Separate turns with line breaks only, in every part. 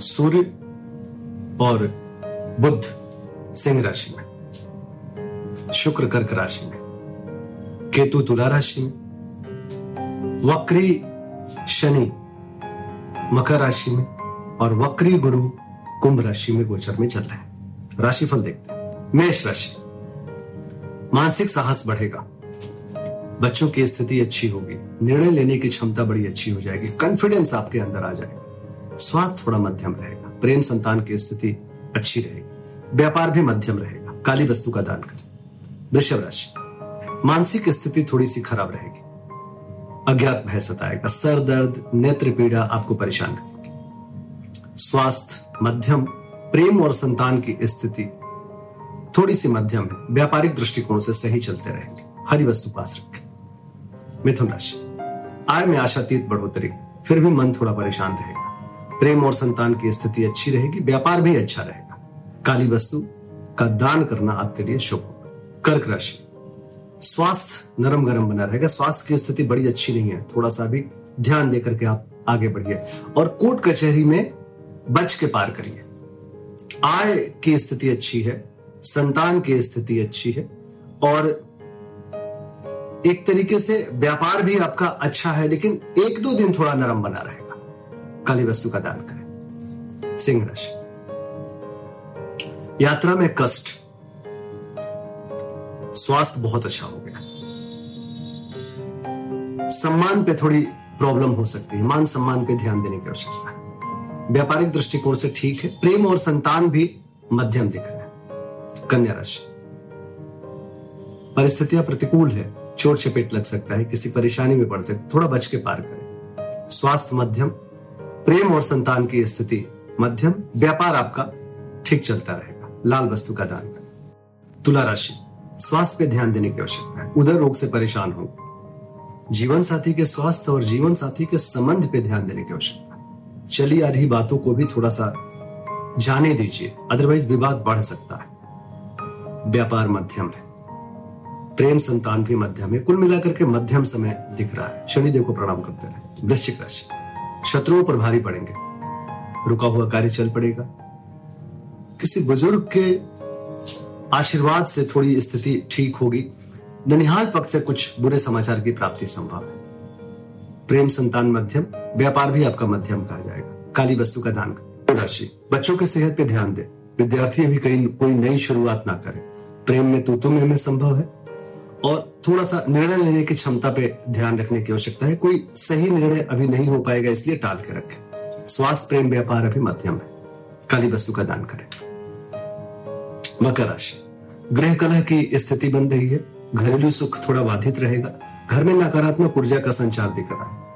सूर्य और बुद्ध सिंह राशि में, शुक्र कर्क राशि में, केतु तुला राशि में, वक्री शनि मकर राशि में और वक्री गुरु कुंभ राशि में गोचर में चल रहे हैं। राशिफल देखते हैं। मेष राशि, मानसिक साहस बढ़ेगा। बच्चों की स्थिति अच्छी होगी। निर्णय लेने की क्षमता बड़ी अच्छी हो जाएगी। कॉन्फिडेंस आपके अंदर आ जाएगा। स्वास्थ्य थोड़ा मध्यम रहेगा। प्रेम संतान की स्थिति अच्छी रहेगी। व्यापार भी मध्यम रहेगा। काली वस्तु का दान करें। वृषभ राशि। मानसिक स्थिति थोड़ी सी खराब रहेगी। अज्ञात भय सताएगा। सर दर्द, नेत्र पीड़ा आपको परेशान करेगी। स्वास्थ्य मध्यम, प्रेम और संतान की स्थिति थोड़ी सी मध्यम है। व्यापारिक दृष्टिकोण से सही चलते रहेंगे। हरी वस्तु पास रखें। मिथुन राशि। आय में आशातीत बढ़ोतरी। फिर भी मन थोड़ा परेशान रहेगा। प्रेम और संतान की स्थिति अच्छी रहेगी, व्यापार भी अच्छा रहेगा। काली वस्तु का दान करना आपके लिए शुभ होगा। कर्क राशि। स्वास्थ्य नरम गरम बना रहेगा। स्वास्थ्य की स्थिति बड़ी अच्छी नहीं है। थोड़ा सा भी ध्यान देकर के आप आगे बढ़िए। और कोर्ट कचहरी में बच के पार करिए। आय की स्थिति अच्छी है, संतान की स्थिति अच्छी है, और एक तरीके से व्यापार भी आपका अच्छा है, लेकिन एक दो दिन थोड़ा नरम बना रहेगा। काली वस्तु का दान करें। सिंह राशि। यात्रा में कष्ट, स्वास्थ्य बहुत अच्छा हो गया। सम्मान पे थोड़ी प्रॉब्लम हो सकती है। मान सम्मान पे ध्यान देने की आवश्यकता है। व्यापारिक दृष्टिकोण से ठीक है। प्रेम और संतान भी मध्यम दिख रहे हैं। कन्या राशि। परिस्थितियाँ प्रतिकूल है। चोट चपेट लग सकता है। किसी परेशानी में पड़ सकते थोड़ा बच के पार करें। स्वास्थ्य मध्यम प्रेम और संतान की स्थिति मध्यम, व्यापार आपका ठीक चलता रहेगा। लाल वस्तु का दान। तुला राशि, स्वास्थ्य पे ध्यान देने की आवश्यकता है। उधर रोग से परेशान हो। जीवन साथी के स्वास्थ्य और जीवन साथी के संबंध पे ध्यान देने की आवश्यकता है। चली आ रही बातों को भी थोड़ा सा जाने दीजिए अदरवाइज़ विवाद बढ़ सकता है। व्यापार मध्यम है। प्रेम संतान भी मध्यम है। कुल मिलाकर के मध्यम समय दिख रहा है। शनिदेव को प्रणाम करते रहे। वृश्चिक राशि। शत्रुओं पर भारी पड़ेंगे। रुका हुआ कार्य चल पड़ेगा। किसी बुज़ुर्ग के आशीर्वाद से थोड़ी स्थिति ठीक होगी। ननिहाल पक्ष से कुछ बुरे समाचार की प्राप्ति संभव है। प्रेम संतान मध्यम, व्यापार भी आपका मध्यम कहा जाएगा। काली वस्तु का दान राशि बच्चों के सेहत पे ध्यान दे। विद्यार्थी अभी कहीं कोई नई शुरुआत ना करे। प्रेम में तू तुम में संभव है। और थोड़ा सा निर्णय लेने की क्षमता पे ध्यान रखने की आवश्यकता है। कोई सही निर्णय अभी नहीं हो पाएगा, इसलिए टाल के रखें। स्वास्थ्य, प्रेम, व्यापार अभी मध्यम है। काली वस्तु का दान करें। मकर राशि। गृह कलह की स्थिति बन रही है। घरेलू सुख थोड़ा बाधित रहेगा। घर में नकारात्मक ऊर्जा का संचार दिख रहा है।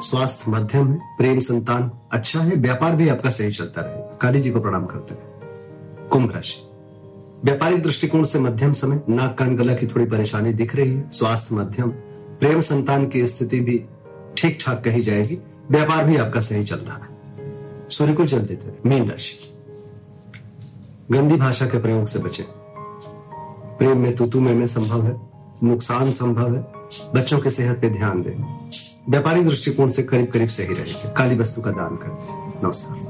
स्वास्थ्य मध्यम है, प्रेम, संतान अच्छा है, व्यापार भी आपका सही चलता रहेगा। काली जी को प्रणाम करते हैं। कुंभ राशि। व्यापारिक दृष्टिकोण से मध्यम समय नाक कान गला की थोड़ी परेशानी दिख रही है स्वास्थ्य मध्यम प्रेम संतान की स्थिति भी ठीक ठाक कही जाएगी व्यापार भी आपका सही चल रहा है। सूर्य को जल देते मीन राशि। गंदी भाषा के प्रयोग से बचे। प्रेम में तुतु में, में संभव है नुकसान संभव है बच्चों की सेहत पे ध्यान दें। व्यापारिक दृष्टिकोण से करीब करीब सही रहेगी। काली वस्तु का दान करें नमस्कार।